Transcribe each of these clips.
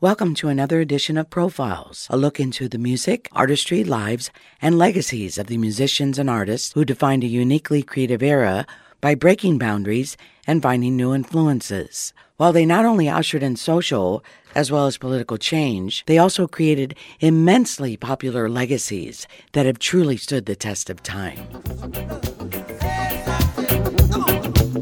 Welcome to another edition of Profiles, a look into the music, artistry, lives, and legacies of the musicians and artists who defined a uniquely creative era by breaking boundaries and finding new influences. While they not only ushered in social as well as political change, they also created immensely popular legacies that have truly stood the test of time.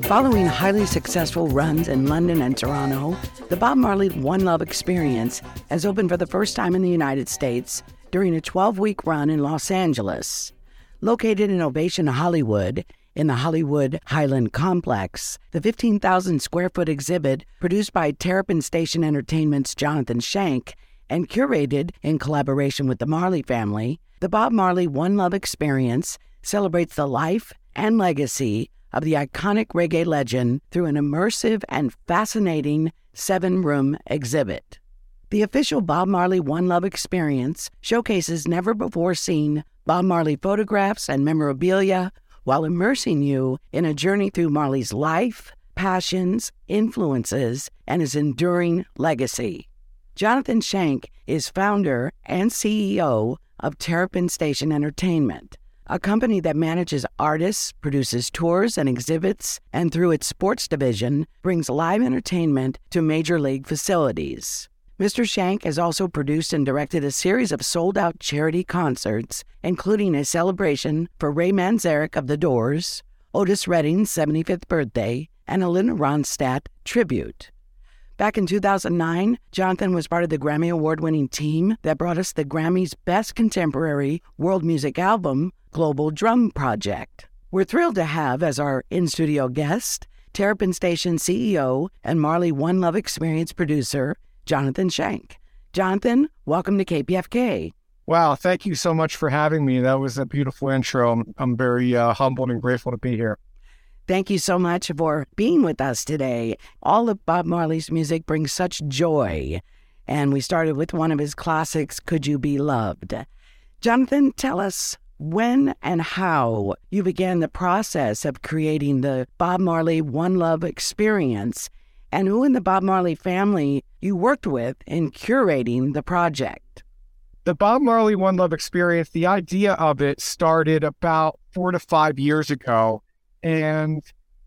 Following highly successful runs in London and Toronto, the Bob Marley One Love Experience has opened for the first time in the United States during a 12 week run in Los Angeles. Located in Ovation Hollywood, in the Hollywood Highland Complex, the 15,000 square foot exhibit, produced by Terrapin Station Entertainment's Jonathan Shank and curated in collaboration with the Marley family, the Bob Marley One Love Experience celebrates the life and legacy of the iconic reggae legend through an immersive and fascinating seven room exhibit. The official Bob Marley One Love experience showcases never before seen Bob Marley photographs and memorabilia while immersing you in a journey through Marley's life, passions, influences, and his enduring legacy. Jonathan Shank is founder and CEO of Terrapin Station Entertainment a company that manages artists, produces tours and exhibits, and through its sports division brings live entertainment to major league facilities. Mr. Shank has also produced and directed a series of sold out charity concerts, including a celebration for Ray Manzarek of The Doors, Otis Redding's 75th birthday, and a Linda Ronstadt tribute. Back in 2009, Jonathan was part of the Grammy Award winning team that brought us the Grammy's Best Contemporary World Music Album, Global Drum Project. We're thrilled to have as our in studio guest Terrapin Station CEO and Marley One Love Experience producer, Jonathan Shank. Jonathan, welcome to KPFK. Wow, thank you so much for having me. That was a beautiful intro. I'm, very uh, humbled and grateful to be here. Thank you so much for being with us today. All of Bob Marley's music brings such joy. And we started with one of his classics, Could You Be Loved? Jonathan, tell us when and how you began the process of creating the Bob Marley One Love experience, and who in the Bob Marley family you worked with in curating the project. The Bob Marley One Love experience, the idea of it started about four to five years ago. And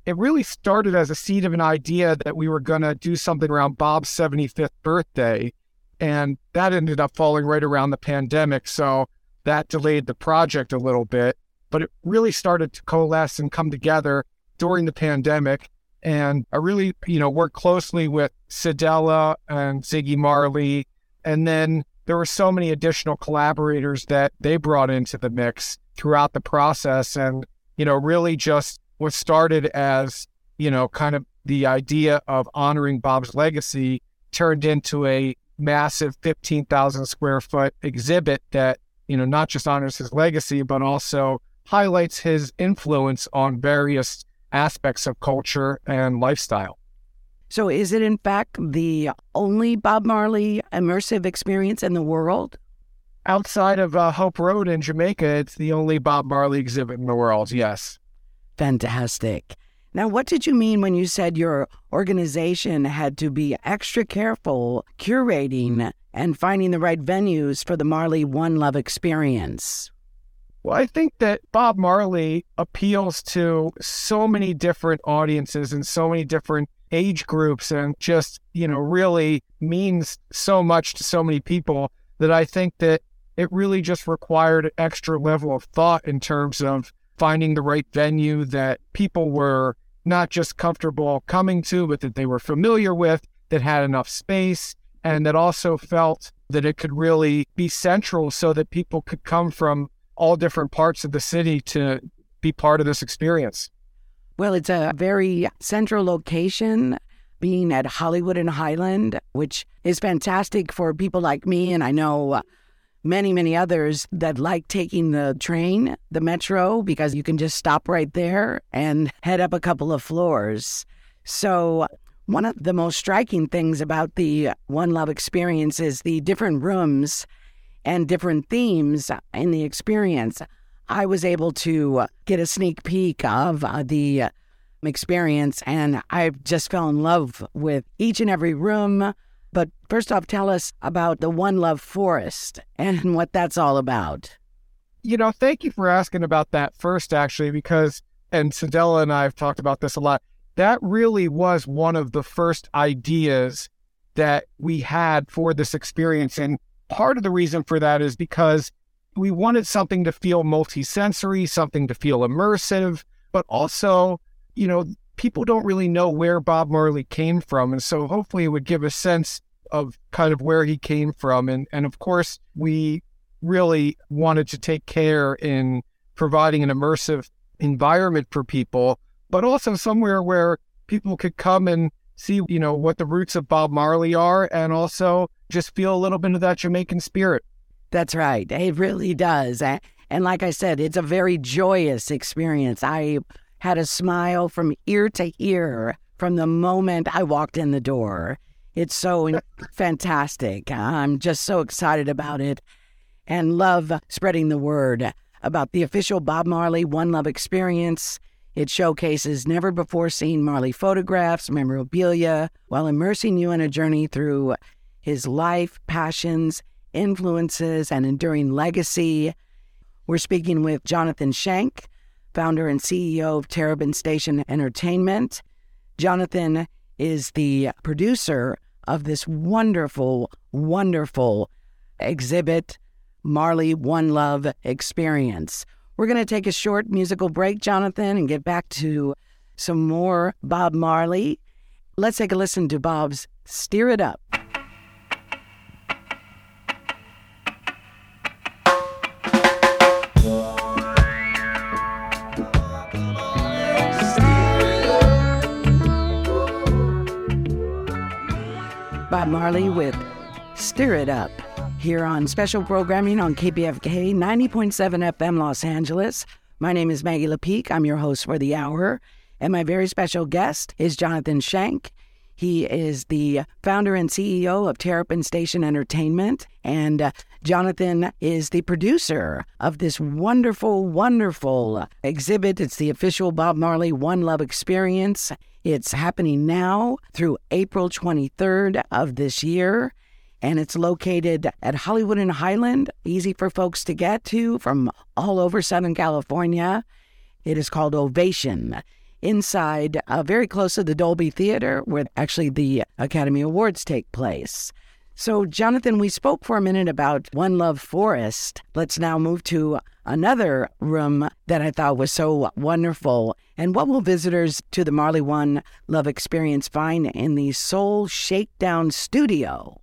it really started as a seed of an idea that we were going to do something around Bob's 75th birthday. And that ended up falling right around the pandemic. So that delayed the project a little bit, but it really started to coalesce and come together during the pandemic. And I really, you know, worked closely with Cedella and Ziggy Marley. And then there were so many additional collaborators that they brought into the mix throughout the process. And, you know, really just what started as, you know, kind of the idea of honoring Bob's legacy turned into a massive 15,000 square foot exhibit that you know, not just honors his legacy, but also highlights his influence on various aspects of culture and lifestyle. So, is it in fact the only Bob Marley immersive experience in the world? Outside of uh, Hope Road in Jamaica, it's the only Bob Marley exhibit in the world, yes. Fantastic. Now, what did you mean when you said your organization had to be extra careful curating and finding the right venues for the Marley One Love experience? Well, I think that Bob Marley appeals to so many different audiences and so many different age groups and just, you know, really means so much to so many people that I think that it really just required an extra level of thought in terms of finding the right venue that people were not just comfortable coming to, but that they were familiar with, that had enough space, and that also felt that it could really be central so that people could come from all different parts of the city to be part of this experience. Well, it's a very central location, being at Hollywood and Highland, which is fantastic for people like me. And I know many, many others that like taking the train, the metro, because you can just stop right there and head up a couple of floors. So one of the most striking things about the One Love experience is the different rooms and different themes in the experience. I was able to get a sneak peek of uh, the experience, and I just fell in love with each and every room, But first off, tell us about the One Love Forest and what that's all about. You know, thank you for asking about that first, actually, because, and Cedella and I have talked about this a lot. That really was one of the first ideas that we had for this experience. And part of the reason for that is because we wanted something to feel multisensory, something to feel immersive, but also, you know, people don't really know where Bob Marley came from. And so hopefully it would give a sense of kind of where he came from. And, and of course, we really wanted to take care in providing an immersive environment for people, but also somewhere where people could come and see, you know, what the roots of Bob Marley are and also just feel a little bit of that Jamaican spirit. That's right. It really does. And like I said, it's a very joyous experience. I had a smile from ear to ear from the moment I walked in the door. It's so fantastic. I'm just so excited about it and love spreading the word about the official Bob Marley One Love experience it showcases never before seen Marley photographs, memorabilia, while immersing you in a journey through his life, passions, influences, and enduring legacy. We're speaking with Jonathan Shank, founder and CEO of Terrapin Station Entertainment. Jonathan is the producer of this wonderful, wonderful exhibit, Marley One Love Experience. We're going to take a short musical break, Jonathan, and get back to some more Bob Marley. Let's take a listen to Bob's Stir It Up. Marley with Stir It Up here on special programming on KPFK 90.7 FM Los Angeles. My name is Maggie LePique. I'm your host for the hour. And my very special guest is Jonathan Shank. He is the founder and CEO of Terrapin Station Entertainment. And uh, Jonathan is the producer of this wonderful, wonderful exhibit. It's the official Bob Marley One Love Experience. It's happening now through April 23rd of this year and it's located at Hollywood and Highland, easy for folks to get to from all over Southern California. It is called Ovation. Inside, uh, very close to the Dolby Theater, where actually the Academy Awards take place. So, Jonathan, we spoke for a minute about One Love Forest. Let's now move to another room that I thought was so wonderful. And what will visitors to the Marley One Love Experience find in the Soul Shakedown Studio?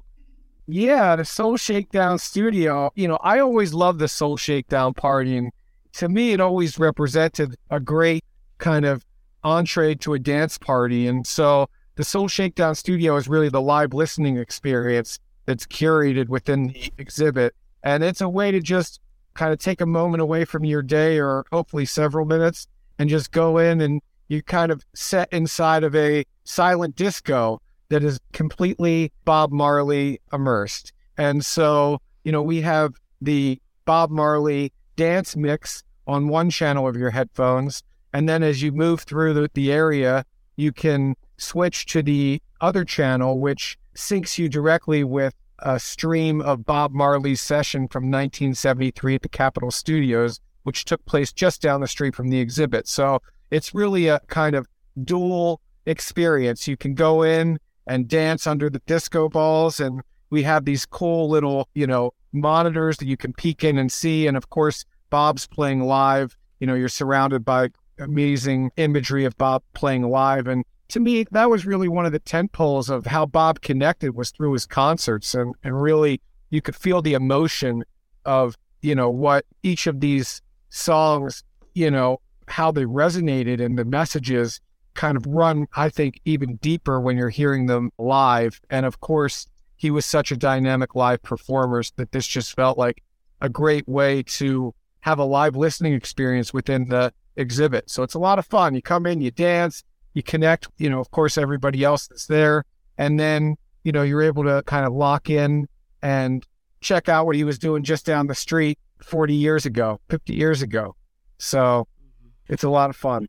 Yeah, the Soul Shakedown studio. You know, I always loved the Soul Shakedown party. And to me, it always represented a great kind of entree to a dance party. And so the Soul Shakedown studio is really the live listening experience that's curated within the exhibit. And it's a way to just kind of take a moment away from your day or hopefully several minutes and just go in and you kind of set inside of a silent disco that is completely Bob Marley immersed. And so, you know, we have the Bob Marley dance mix on one channel of your headphones. And then as you move through the, the area, you can switch to the other channel, which syncs you directly with a stream of Bob Marley's session from 1973 at the Capitol Studios, which took place just down the street from the exhibit. So it's really a kind of dual experience. You can go in and dance under the disco balls. And we have these cool little, you know, monitors that you can peek in and see. And of course, Bob's playing live. You know, you're surrounded by amazing imagery of Bob playing live. And to me, that was really one of the tent poles of how Bob connected was through his concerts. And, and really, you could feel the emotion of, you know, what each of these songs, you know, how they resonated and the messages kind of run, I think, even deeper when you're hearing them live. And of course, he was such a dynamic live performer that this just felt like a great way to have a live listening experience within the exhibit. So it's a lot of fun. You come in, you dance, you connect, you know, of course, everybody else is there. And then, you know, you're able to kind of lock in and check out what he was doing just down the street 40 years ago, 50 years ago. So mm-hmm. it's a lot of fun.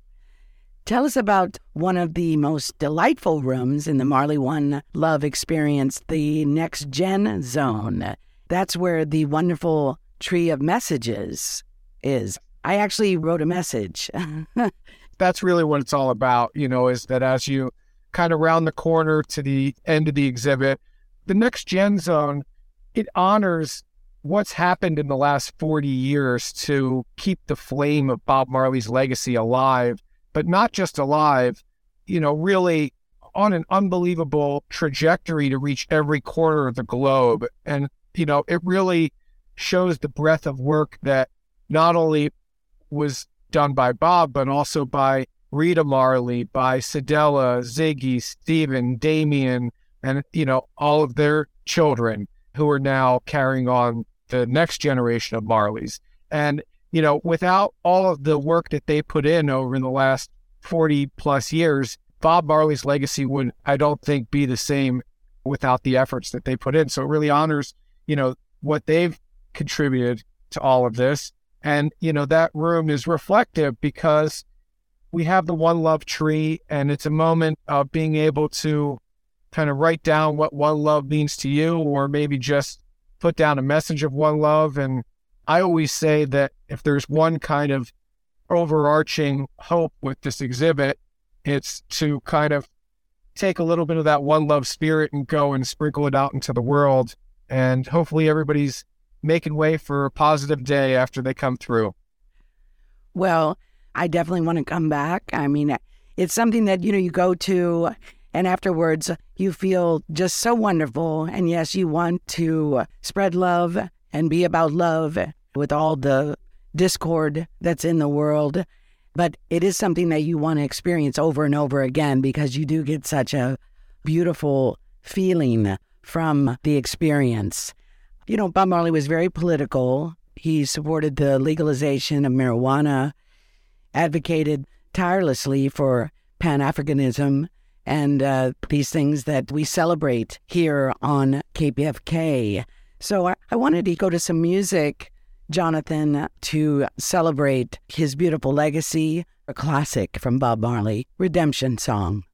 Tell us about one of the most delightful rooms in the Marley One Love experience, the Next Gen Zone. That's where the wonderful tree of messages is. I actually wrote a message. That's really what it's all about, you know, is that as you kind of round the corner to the end of the exhibit, the Next Gen Zone, it honors what's happened in the last 40 years to keep the flame of Bob Marley's legacy alive, but not just alive, you know, really on an unbelievable trajectory to reach every corner of the globe. And, you know, it really shows the breadth of work that not only was done by Bob, but also by Rita Marley, by Cedella, Ziggy, Stephen, Damian, and, you know, all of their children who are now carrying on the next generation of Marleys. And, you know, without all of the work that they put in over in the last 40 plus years, Bob Marley's legacy would, I don't think, be the same without the efforts that they put in. So it really honors, you know, what they've contributed to all of this. And, you know, that room is reflective because we have the One Love tree and it's a moment of being able to kind of write down what One Love means to you or maybe just put down a message of One Love. And I always say that if there's one kind of overarching hope with this exhibit, it's to kind of take a little bit of that One Love spirit and go and sprinkle it out into the world. And hopefully everybody's making way for a positive day after they come through. Well, I definitely want to come back. I mean, it's something that, you know, you go to and afterwards you feel just so wonderful. And yes, you want to spread love and be about love with all the discord that's in the world. But it is something that you want to experience over and over again because you do get such a beautiful feeling from the experience. You know, Bob Marley was very political. He supported the legalization of marijuana, advocated tirelessly for Pan Africanism and uh, these things that we celebrate here on KPFK. So I, I wanted to go to some music, Jonathan, to celebrate his beautiful legacy, a classic from Bob Marley, Redemption Song.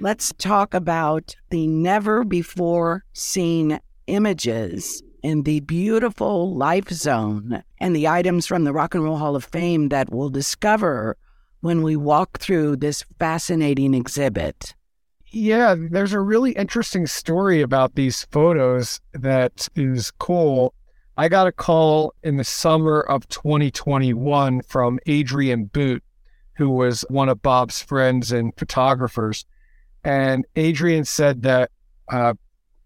Let's talk about the never before seen images in the beautiful Life Zone and the items from the Rock and Roll Hall of Fame that we'll discover when we walk through this fascinating exhibit. Yeah, there's a really interesting story about these photos that is cool. I got a call in the summer of 2021 from Adrian Boot, who was one of Bob's friends and photographers. And Adrian said that a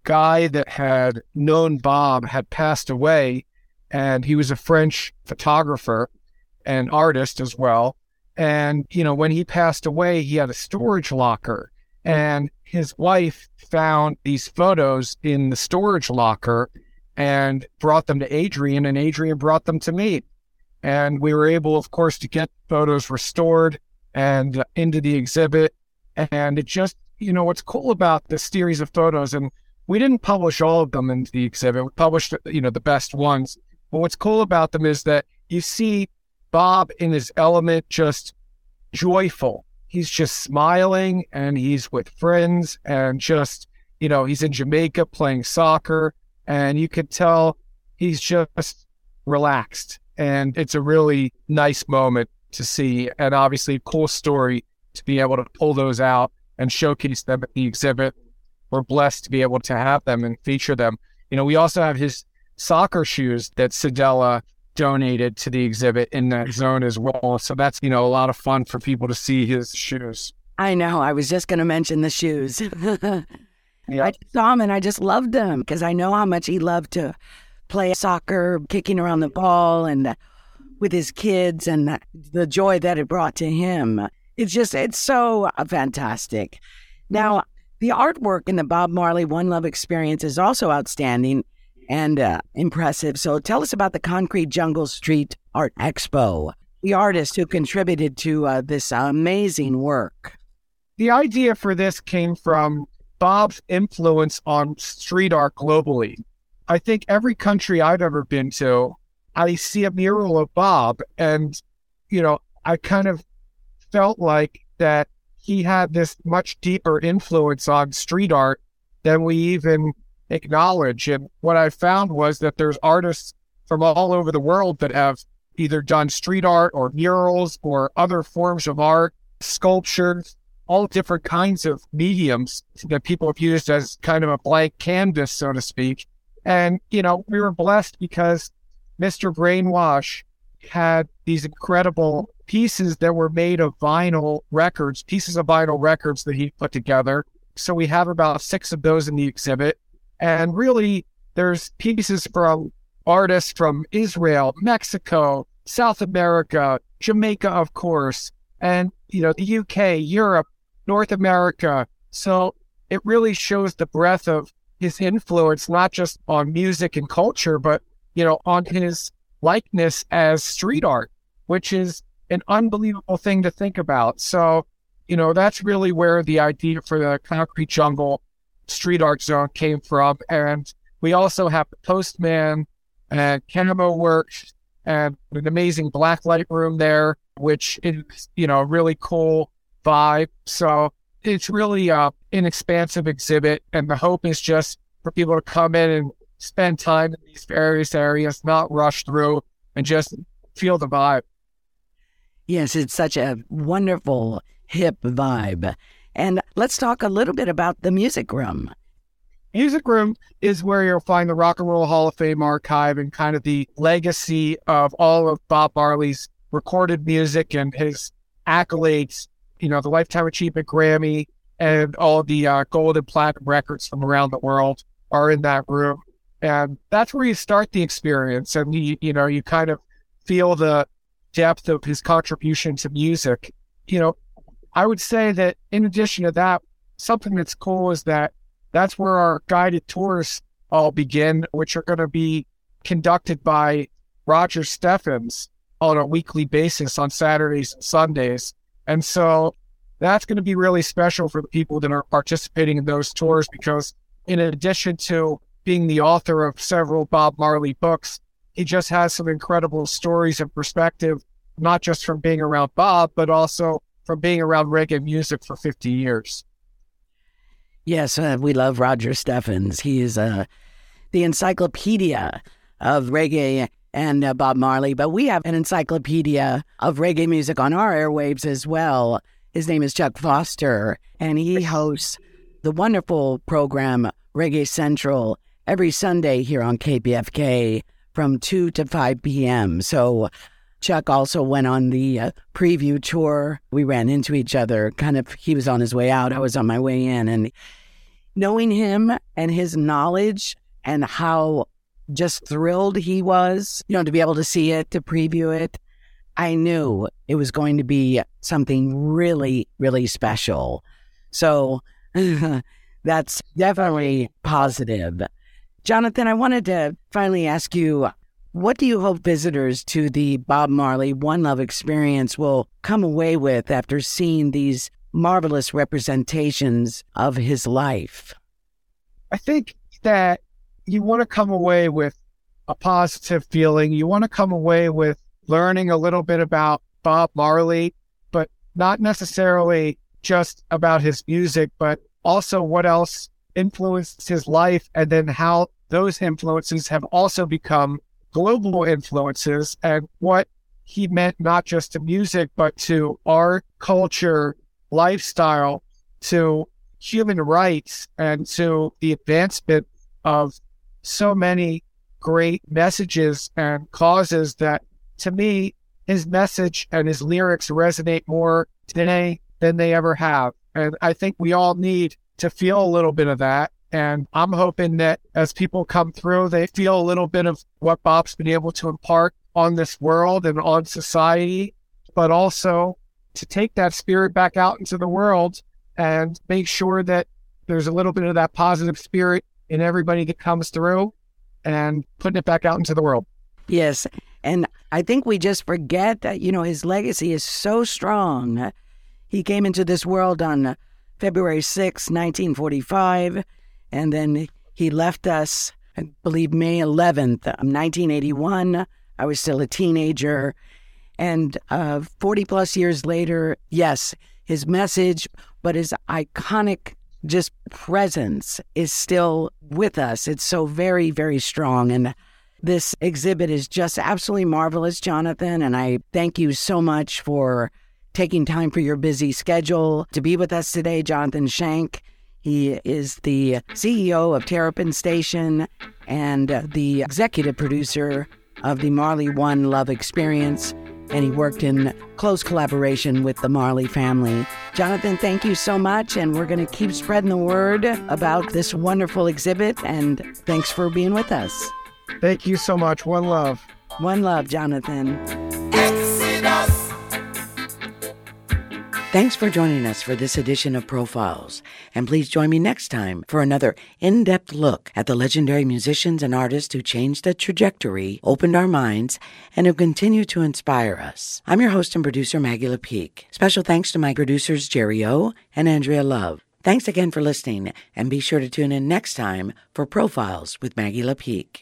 guy that had known Bob had passed away, and he was a French photographer and artist as well. And, you know, when he passed away, he had a storage locker, and his wife found these photos in the storage locker and brought them to Adrian, and Adrian brought them to me. And we were able, of course, to get photos restored and into the exhibit. And it just you know, what's cool about this series of photos, and we didn't publish all of them in the exhibit. We published, you know, the best ones. But what's cool about them is that you see Bob in his element, just joyful. He's just smiling and he's with friends and just, you know, he's in Jamaica playing soccer and you could tell he's just relaxed. And it's a really nice moment to see. And obviously, cool story to be able to pull those out and showcase them at the exhibit. We're blessed to be able to have them and feature them. You know, we also have his soccer shoes that Cedella donated to the exhibit in that zone as well. So that's, you know, a lot of fun for people to see his shoes. I know. I was just going to mention the shoes. yeah. I saw them and I just loved them because I know how much he loved to play soccer, kicking around the ball and uh, with his kids and the joy that it brought to him. It's just, it's so uh, fantastic. Now, the artwork in the Bob Marley One Love experience is also outstanding and uh, impressive. So tell us about the Concrete Jungle Street Art Expo, the artist who contributed to uh, this amazing work. The idea for this came from Bob's influence on street art globally. I think every country I've ever been to, I see a mural of Bob. And, you know, I kind of felt like that he had this much deeper influence on street art than we even acknowledge. And what I found was that there's artists from all over the world that have either done street art or murals or other forms of art, sculptures, all different kinds of mediums that people have used as kind of a blank canvas, so to speak. And, you know, we were blessed because Mr. Brainwash had these incredible pieces that were made of vinyl records, pieces of vinyl records that he put together. So we have about six of those in the exhibit. And really, there's pieces from artists from Israel, Mexico, South America, Jamaica, of course, and, you know, the UK, Europe, North America. So it really shows the breadth of his influence, not just on music and culture, but, you know, on his likeness as street art, which is an unbelievable thing to think about. So, you know, that's really where the idea for the Concrete Jungle street art zone came from. And we also have the Postman and Camo Works and an amazing black light room there, which is, you know, really cool vibe. So it's really uh, an expansive exhibit. And the hope is just for people to come in and spend time in these various areas, not rush through and just feel the vibe. Yes, it's such a wonderful, hip vibe. And let's talk a little bit about the music room. Music Room is where you'll find the Rock and Roll Hall of Fame archive and kind of the legacy of all of Bob Marley's recorded music and his accolades, you know, the Lifetime Achievement Grammy and all the uh, gold and platinum records from around the world are in that room. And that's where you start the experience. And you, you know, you kind of feel the depth of his contribution to music. You know, I would say that in addition to that, something that's cool is that that's where our guided tours all begin, which are going to be conducted by Roger Steffens on a weekly basis on Saturdays and Sundays. And so that's going to be really special for the people that are participating in those tours because, in addition to being the author of several Bob Marley books, he just has some incredible stories and perspective, not just from being around Bob, but also from being around reggae music for 50 years. Yes, uh, we love Roger Steffens. He is uh, the encyclopedia of reggae and uh, Bob Marley, but we have an encyclopedia of reggae music on our airwaves as well. His name is Chuck Foster, and he hosts the wonderful program Reggae Central every Sunday here on KPFK from 2 to 5 p.m. So Chuck also went on the uh, preview tour. We ran into each other. Kind of, he was on his way out. I was on my way in. And knowing him and his knowledge and how just thrilled he was, you know, to be able to see it, to preview it, I knew it was going to be something really, really special. So that's definitely positive. Jonathan, I wanted to finally ask you what do you hope visitors to the Bob Marley One Love experience will come away with after seeing these marvelous representations of his life? I think that you want to come away with a positive feeling. You want to come away with learning a little bit about Bob Marley, but not necessarily just about his music, but also what else influenced his life and then how those influences have also become global influences and what he meant not just to music, but to art, culture, lifestyle, to human rights, and to the advancement of so many great messages and causes that to me, his message and his lyrics resonate more today than they ever have. And I think we all need to feel a little bit of that and I'm hoping that as people come through, they feel a little bit of what Bob's been able to impart on this world and on society, but also to take that spirit back out into the world and make sure that there's a little bit of that positive spirit in everybody that comes through and putting it back out into the world. Yes. And I think we just forget that, you know, his legacy is so strong. He came into this world on February 6, 1945 and then he left us I believe, May 11th, 1981. I was still a teenager. And uh, 40 plus years later, yes, his message, but his iconic just presence is still with us. It's so very, very strong. And this exhibit is just absolutely marvelous, Jonathan. And I thank you so much for taking time for your busy schedule to be with us today, Jonathan Shank. He is the CEO of Terrapin Station and uh, the executive producer of the Marley One Love Experience and he worked in close collaboration with the Marley family. Jonathan, thank you so much, and we're going to keep spreading the word about this wonderful exhibit, and thanks for being with us. Thank you so much. One love. One love, Jonathan. Thanks for joining us for this edition of Profiles. And please join me next time for another in depth look at the legendary musicians and artists who changed the trajectory, opened our minds, and who continue to inspire us. I'm your host and producer, Maggie LePique. Special thanks to my producers, Jerry O and Andrea Love. Thanks again for listening, and be sure to tune in next time for Profiles with Maggie LePique.